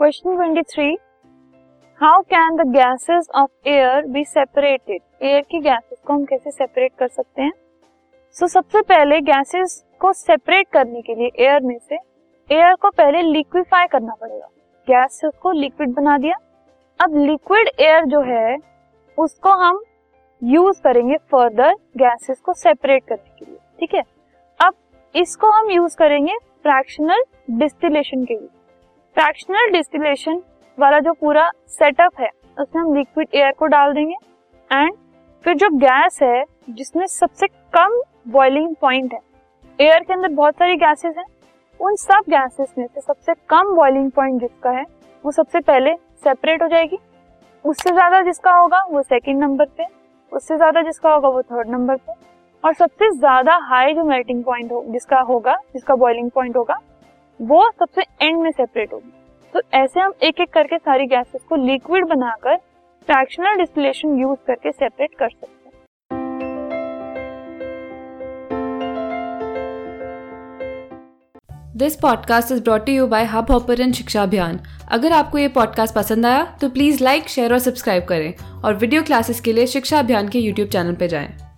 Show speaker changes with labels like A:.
A: Question 23 how can the gases of air be separated air की gases को हम कैसे सेपरेट कर सकते हैं? सो so, सबसे पहले गैसेस को सेपरेट करने के लिए एयर में से एयर को पहले लिक्विफाई करना पड़ेगा। गैस उसको लिक्विड बना दिया। अब लिक्विड एयर जो है उसको हम यूज़ करेंगे फर्दर गैसेस को सेपरेट करने के लिए। ठीक है? अब इसको हम यूज़ करेंगे फ्रैक्शनल डिस्टिलेशन के लिए। फ्रैक्शनल डिस्टिलेशन वाला जो पूरा सेटअप है, उसमें हम लिक्विड एयर को डाल देंगे एंड फिर जो गैस है, जिसमें सबसे कम बॉइलिंग पॉइंट है एयर के अंदर बहुत सारी गैसेस हैं, उन सब गैसेस में से सबसे कम बॉइलिंग पॉइंट जिसका है, वो सबसे पहले सेपरेट हो जाएगी। उससे ज़्यादा जिसका होगा, वो सेकेंड नंबर पे, उससे ज़्यादा जिसका होगा, वो थर्ड नंबर पे, और सबसे ज़्यादा हाई जो मेल्टिंग पॉइंट हो, जिसका होगा, जिसका बॉइलिंग पॉइंट होगा वो सबसे एंड में सेपरेट होगी। तो ऐसे हम एक एक करके सारी गैसेस को लिक्विड बनाकर फ्रैक्शनल डिस्टिलेशन यूज़ करके सेपरेट कर सकते हैं।
B: This podcast is brought you by Hub Hopper Shiksha Abhiyan अगर आपको ये पॉडकास्ट पसंद आया तो प्लीज़ लाइक शेयर और सब्सक्राइब करें और वीडियो क्लासेस के लिए शिक्षा अभियान के यूट्यूब चैनल पर जाएँ।